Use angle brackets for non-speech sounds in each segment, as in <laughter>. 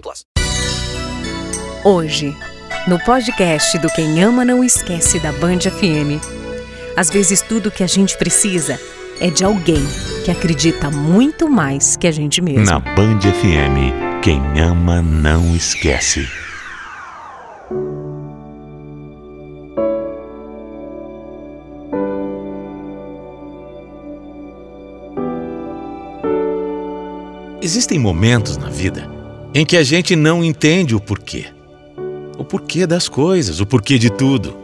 plus. Hoje, no podcast do Quem Ama Não Esquece da Band FM. Às vezes tudo que a gente precisa é de alguém que acredita muito mais que a gente mesmo. Na Band FM, quem ama não esquece. Existem momentos na vida em que a gente não entende o porquê. O porquê das coisas, o porquê de tudo.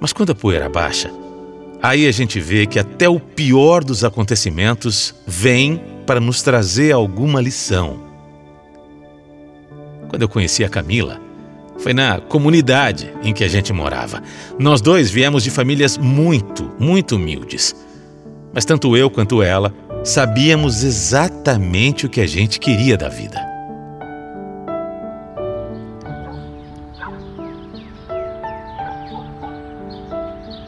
Mas quando a poeira baixa, aí a gente vê que até o pior dos acontecimentos vem para nos trazer alguma lição. Quando eu conheci a Camila, foi na comunidade em que a gente morava. Nós dois viemos de famílias muito, muito humildes. Mas tanto eu quanto ela sabíamos exatamente o que a gente queria da vida.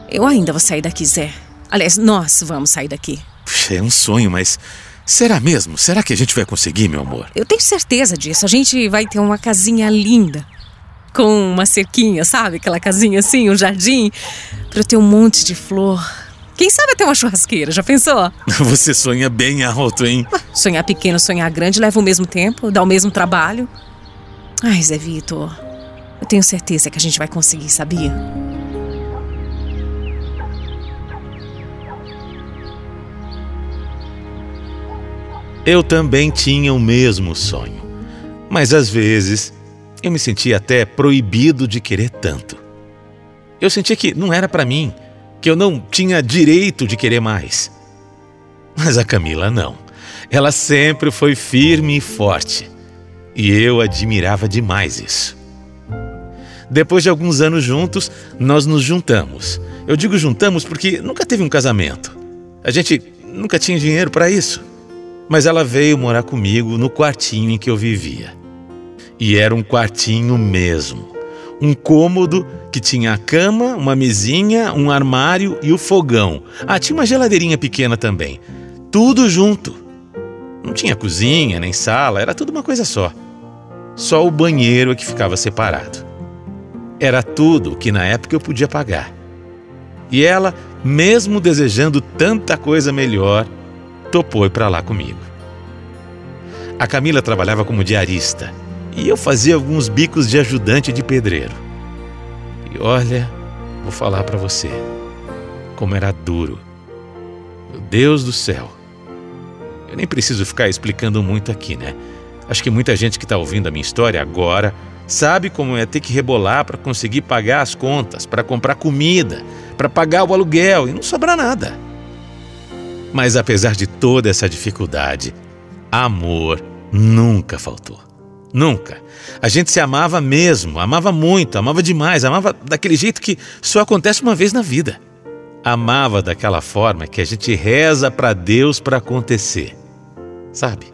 Eu ainda vou sair daqui, Zé. Aliás, nós vamos sair daqui. Puxa, é um sonho, mas será mesmo? Será que a gente vai conseguir, meu amor? Eu tenho certeza disso. A gente vai ter uma casinha linda. Com uma cerquinha, sabe? Aquela casinha assim, um jardim. Pra ter um monte de flor. Quem sabe até uma churrasqueira, já pensou? <laughs> Você sonha bem alto, hein? Sonhar pequeno, sonhar grande leva o mesmo tempo, dá o mesmo trabalho. Ai, Zé Vitor, eu tenho certeza que a gente vai conseguir, sabia? Eu também tinha o mesmo sonho. Mas às vezes eu me sentia até proibido de querer tanto. Eu sentia que não era para mim, que eu não tinha direito de querer mais. Mas a Camila não. Ela sempre foi firme e forte. E eu admirava demais isso. Depois de alguns anos juntos, nós nos juntamos. Eu digo juntamos porque nunca teve um casamento. A gente nunca tinha dinheiro para isso. Mas ela veio morar comigo no quartinho em que eu vivia. E era um quartinho mesmo. Um cômodo que tinha a cama, uma mesinha, um armário e o fogão. Ah, tinha uma geladeirinha pequena também. Tudo junto. Não tinha cozinha nem sala, era tudo uma coisa só. Só o banheiro é que ficava separado. Era tudo o que na época eu podia pagar. E ela, mesmo desejando tanta coisa melhor, topou ir para lá comigo. A Camila trabalhava como diarista e eu fazia alguns bicos de ajudante de pedreiro. E olha, vou falar para você, como era duro. Meu Deus do céu. Eu nem preciso ficar explicando muito aqui, né? Acho que muita gente que está ouvindo a minha história agora sabe como é ter que rebolar para conseguir pagar as contas, para comprar comida, para pagar o aluguel e não sobrar nada. Mas apesar de toda essa dificuldade, amor nunca faltou. Nunca. A gente se amava mesmo, amava muito, amava demais, amava daquele jeito que só acontece uma vez na vida. Amava daquela forma que a gente reza para Deus para acontecer. Sabe?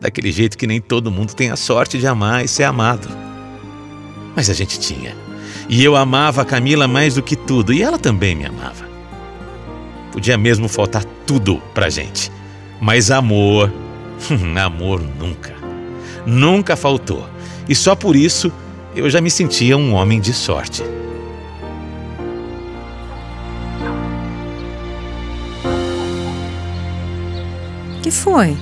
Daquele jeito que nem todo mundo tem a sorte de amar e ser amado. Mas a gente tinha. E eu amava a Camila mais do que tudo, e ela também me amava. Podia mesmo faltar tudo pra gente. Mas amor, <laughs> amor nunca. Nunca faltou. E só por isso eu já me sentia um homem de sorte. Que foi?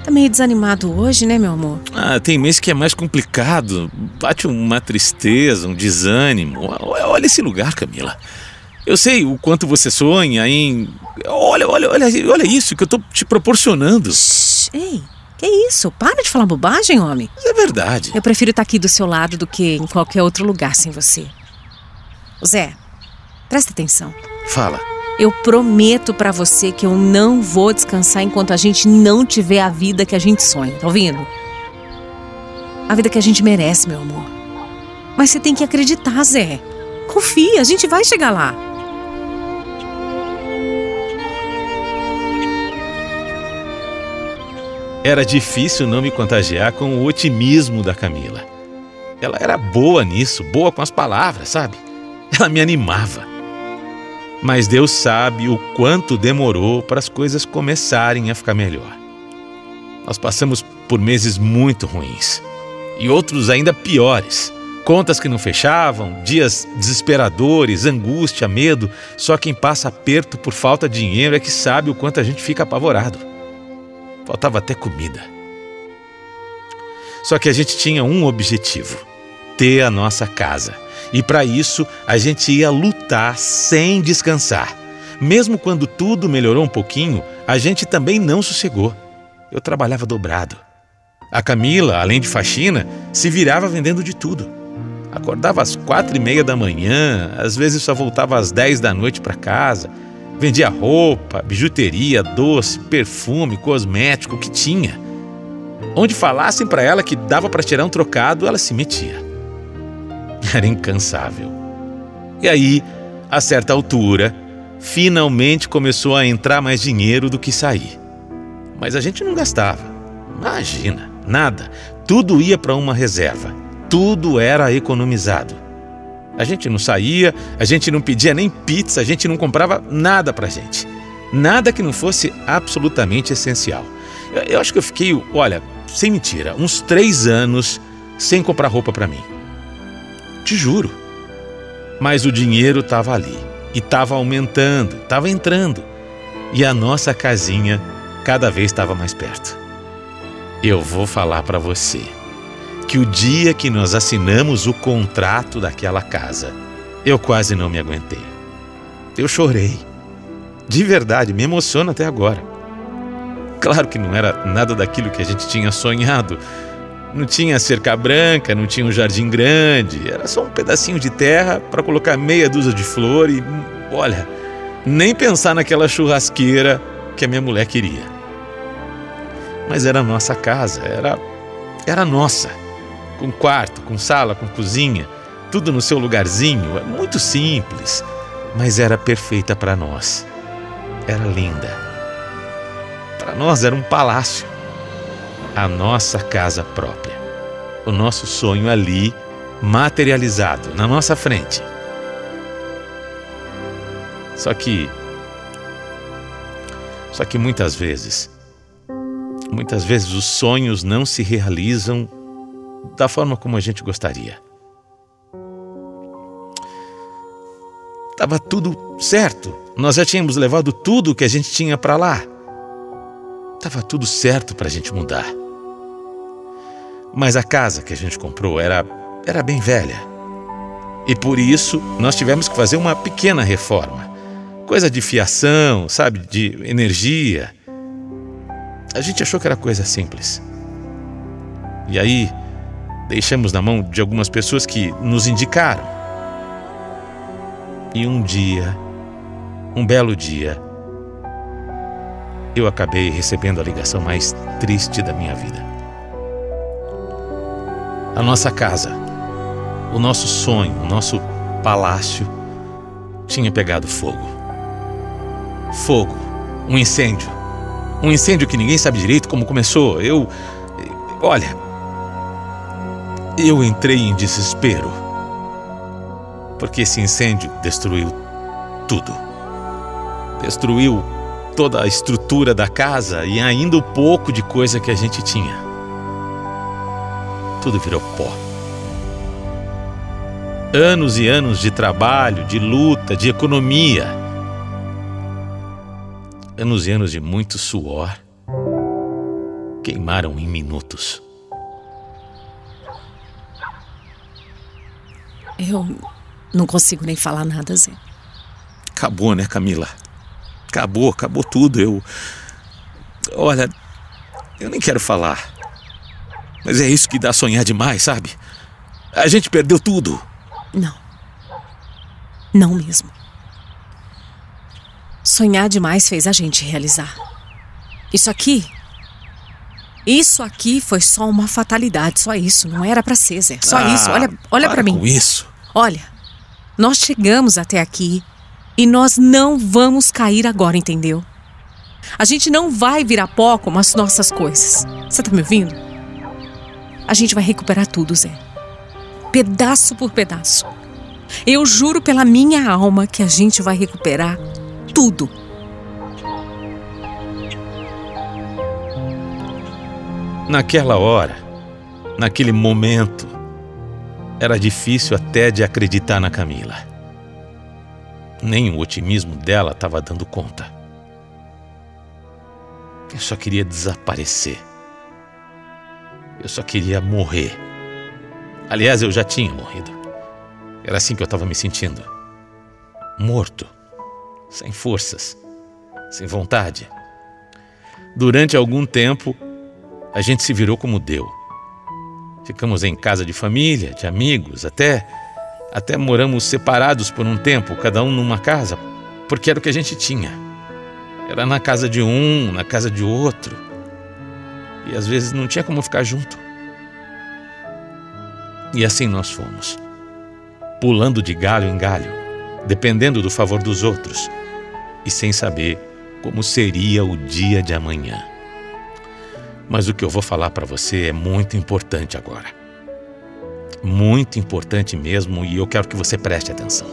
Tá Tá meio desanimado hoje, né, meu amor? Ah, tem mês que é mais complicado. Bate uma tristeza, um desânimo. Olha esse lugar, Camila. Eu sei o quanto você sonha em. Olha, olha, olha, olha isso que eu tô te proporcionando. Shhh, ei, que isso? Para de falar bobagem, homem. É verdade. Eu prefiro estar aqui do seu lado do que em qualquer outro lugar sem você. Zé, presta atenção. Fala. Eu prometo pra você que eu não vou descansar enquanto a gente não tiver a vida que a gente sonha, tá ouvindo? A vida que a gente merece, meu amor. Mas você tem que acreditar, Zé. Confia, a gente vai chegar lá. Era difícil não me contagiar com o otimismo da Camila. Ela era boa nisso, boa com as palavras, sabe? Ela me animava. Mas Deus sabe o quanto demorou para as coisas começarem a ficar melhor. Nós passamos por meses muito ruins e outros ainda piores. Contas que não fechavam, dias desesperadores, angústia, medo. Só quem passa aperto por falta de dinheiro é que sabe o quanto a gente fica apavorado. Faltava até comida. Só que a gente tinha um objetivo: ter a nossa casa. E para isso, a gente ia lutar sem descansar. Mesmo quando tudo melhorou um pouquinho, a gente também não sossegou. Eu trabalhava dobrado. A Camila, além de faxina, se virava vendendo de tudo. Acordava às quatro e meia da manhã, às vezes só voltava às dez da noite para casa. Vendia roupa, bijuteria, doce, perfume, cosmético, o que tinha. Onde falassem para ela que dava para tirar um trocado, ela se metia. <laughs> Era incansável. E aí, a certa altura, finalmente começou a entrar mais dinheiro do que sair. Mas a gente não gastava. Imagina, nada. Tudo ia para uma reserva. Tudo era economizado. A gente não saía, a gente não pedia nem pizza, a gente não comprava nada pra gente. Nada que não fosse absolutamente essencial. Eu, eu acho que eu fiquei, olha, sem mentira, uns três anos sem comprar roupa para mim. Te juro. Mas o dinheiro estava ali e estava aumentando, estava entrando. E a nossa casinha cada vez estava mais perto. Eu vou falar para você que o dia que nós assinamos o contrato daquela casa, eu quase não me aguentei. Eu chorei. De verdade, me emociona até agora. Claro que não era nada daquilo que a gente tinha sonhado. Não tinha cerca branca, não tinha um jardim grande, era só um pedacinho de terra para colocar meia dúzia de flor e, olha, nem pensar naquela churrasqueira que a minha mulher queria. Mas era nossa casa, era era nossa. Com quarto, com sala, com cozinha, tudo no seu lugarzinho, é muito simples, mas era perfeita para nós. Era linda. Para nós era um palácio a nossa casa própria. O nosso sonho ali materializado na nossa frente. Só que só que muitas vezes muitas vezes os sonhos não se realizam da forma como a gente gostaria. Tava tudo certo. Nós já tínhamos levado tudo que a gente tinha para lá. Tava tudo certo para a gente mudar. Mas a casa que a gente comprou era, era bem velha. E por isso nós tivemos que fazer uma pequena reforma. Coisa de fiação, sabe, de energia. A gente achou que era coisa simples. E aí deixamos na mão de algumas pessoas que nos indicaram. E um dia, um belo dia, eu acabei recebendo a ligação mais triste da minha vida. A nossa casa, o nosso sonho, o nosso palácio tinha pegado fogo. Fogo, um incêndio. Um incêndio que ninguém sabe direito como começou. Eu. Olha. Eu entrei em desespero. Porque esse incêndio destruiu tudo. Destruiu toda a estrutura da casa e ainda o pouco de coisa que a gente tinha. Tudo virou pó. Anos e anos de trabalho, de luta, de economia. Anos e anos de muito suor. queimaram em minutos. Eu não consigo nem falar nada, Zé. Acabou, né, Camila? Acabou, acabou tudo. Eu. Olha, eu nem quero falar. Mas é isso que dá sonhar demais, sabe? A gente perdeu tudo. Não. Não mesmo. Sonhar demais fez a gente realizar. Isso aqui. Isso aqui foi só uma fatalidade, só isso. Não era para ser, Zé. Só Ah, isso. Olha, olha para mim. Com isso. Olha, nós chegamos até aqui e nós não vamos cair agora, entendeu? A gente não vai virar pó como as nossas coisas. Você tá me ouvindo? A gente vai recuperar tudo, Zé. Pedaço por pedaço. Eu juro pela minha alma que a gente vai recuperar tudo. Naquela hora, naquele momento, era difícil até de acreditar na Camila. Nem o otimismo dela estava dando conta. Eu só queria desaparecer. Eu só queria morrer. Aliás, eu já tinha morrido. Era assim que eu estava me sentindo. Morto. Sem forças. Sem vontade. Durante algum tempo, a gente se virou como deu. Ficamos em casa de família, de amigos, até até moramos separados por um tempo, cada um numa casa, porque era o que a gente tinha. Era na casa de um, na casa de outro. E às vezes não tinha como ficar junto. E assim nós fomos, pulando de galho em galho, dependendo do favor dos outros e sem saber como seria o dia de amanhã. Mas o que eu vou falar para você é muito importante agora. Muito importante mesmo e eu quero que você preste atenção.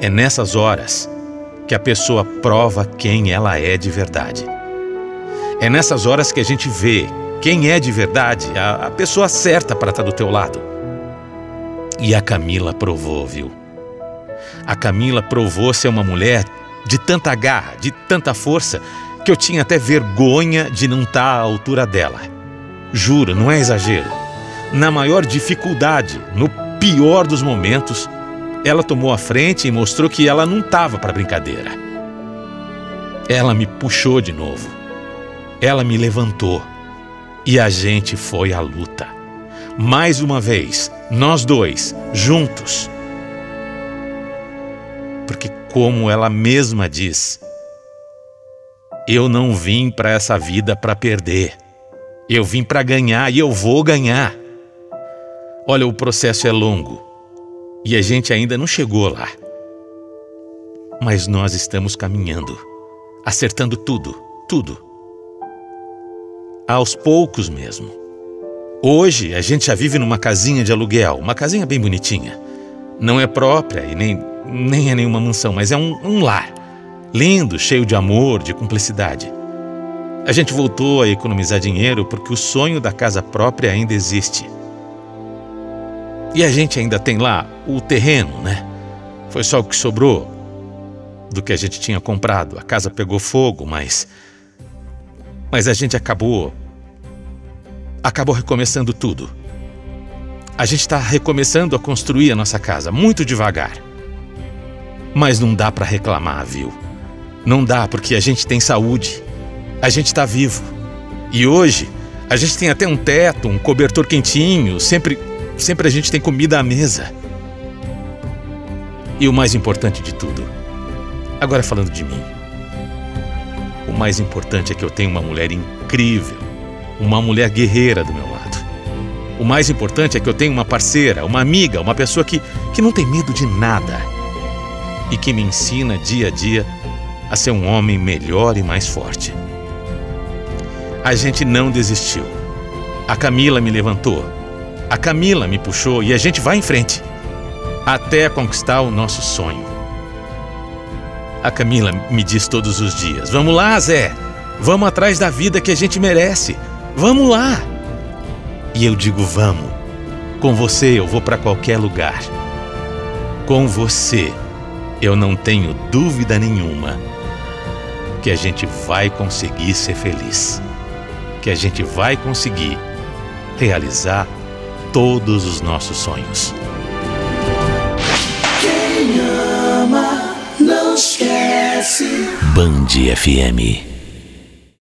É nessas horas que a pessoa prova quem ela é de verdade. É nessas horas que a gente vê quem é de verdade, a, a pessoa certa para estar do teu lado. E a Camila provou, viu? A Camila provou ser uma mulher de tanta garra, de tanta força, que eu tinha até vergonha de não estar à altura dela. Juro, não é exagero. Na maior dificuldade, no pior dos momentos, ela tomou a frente e mostrou que ela não estava para brincadeira. Ela me puxou de novo. Ela me levantou. E a gente foi à luta. Mais uma vez, nós dois, juntos. Porque, como ela mesma diz, eu não vim para essa vida para perder. Eu vim para ganhar e eu vou ganhar. Olha, o processo é longo e a gente ainda não chegou lá. Mas nós estamos caminhando, acertando tudo, tudo. Aos poucos mesmo. Hoje a gente já vive numa casinha de aluguel, uma casinha bem bonitinha. Não é própria e nem, nem é nenhuma mansão, mas é um, um lar. Lindo, cheio de amor, de cumplicidade. A gente voltou a economizar dinheiro porque o sonho da casa própria ainda existe. E a gente ainda tem lá o terreno, né? Foi só o que sobrou do que a gente tinha comprado. A casa pegou fogo, mas. Mas a gente acabou. Acabou recomeçando tudo. A gente está recomeçando a construir a nossa casa, muito devagar. Mas não dá para reclamar, viu? Não dá porque a gente tem saúde. A gente está vivo. E hoje, a gente tem até um teto, um cobertor quentinho, sempre, sempre a gente tem comida à mesa. E o mais importante de tudo, agora falando de mim, o mais importante é que eu tenho uma mulher incrível, uma mulher guerreira do meu lado. O mais importante é que eu tenho uma parceira, uma amiga, uma pessoa que, que não tem medo de nada e que me ensina dia a dia a ser um homem melhor e mais forte. A gente não desistiu. A Camila me levantou. A Camila me puxou e a gente vai em frente até conquistar o nosso sonho. A Camila me diz todos os dias: Vamos lá, Zé. Vamos atrás da vida que a gente merece. Vamos lá. E eu digo: Vamos. Com você eu vou para qualquer lugar. Com você eu não tenho dúvida nenhuma que a gente vai conseguir ser feliz. que a gente vai conseguir realizar todos os nossos sonhos. Quem ama não esquece. Band FM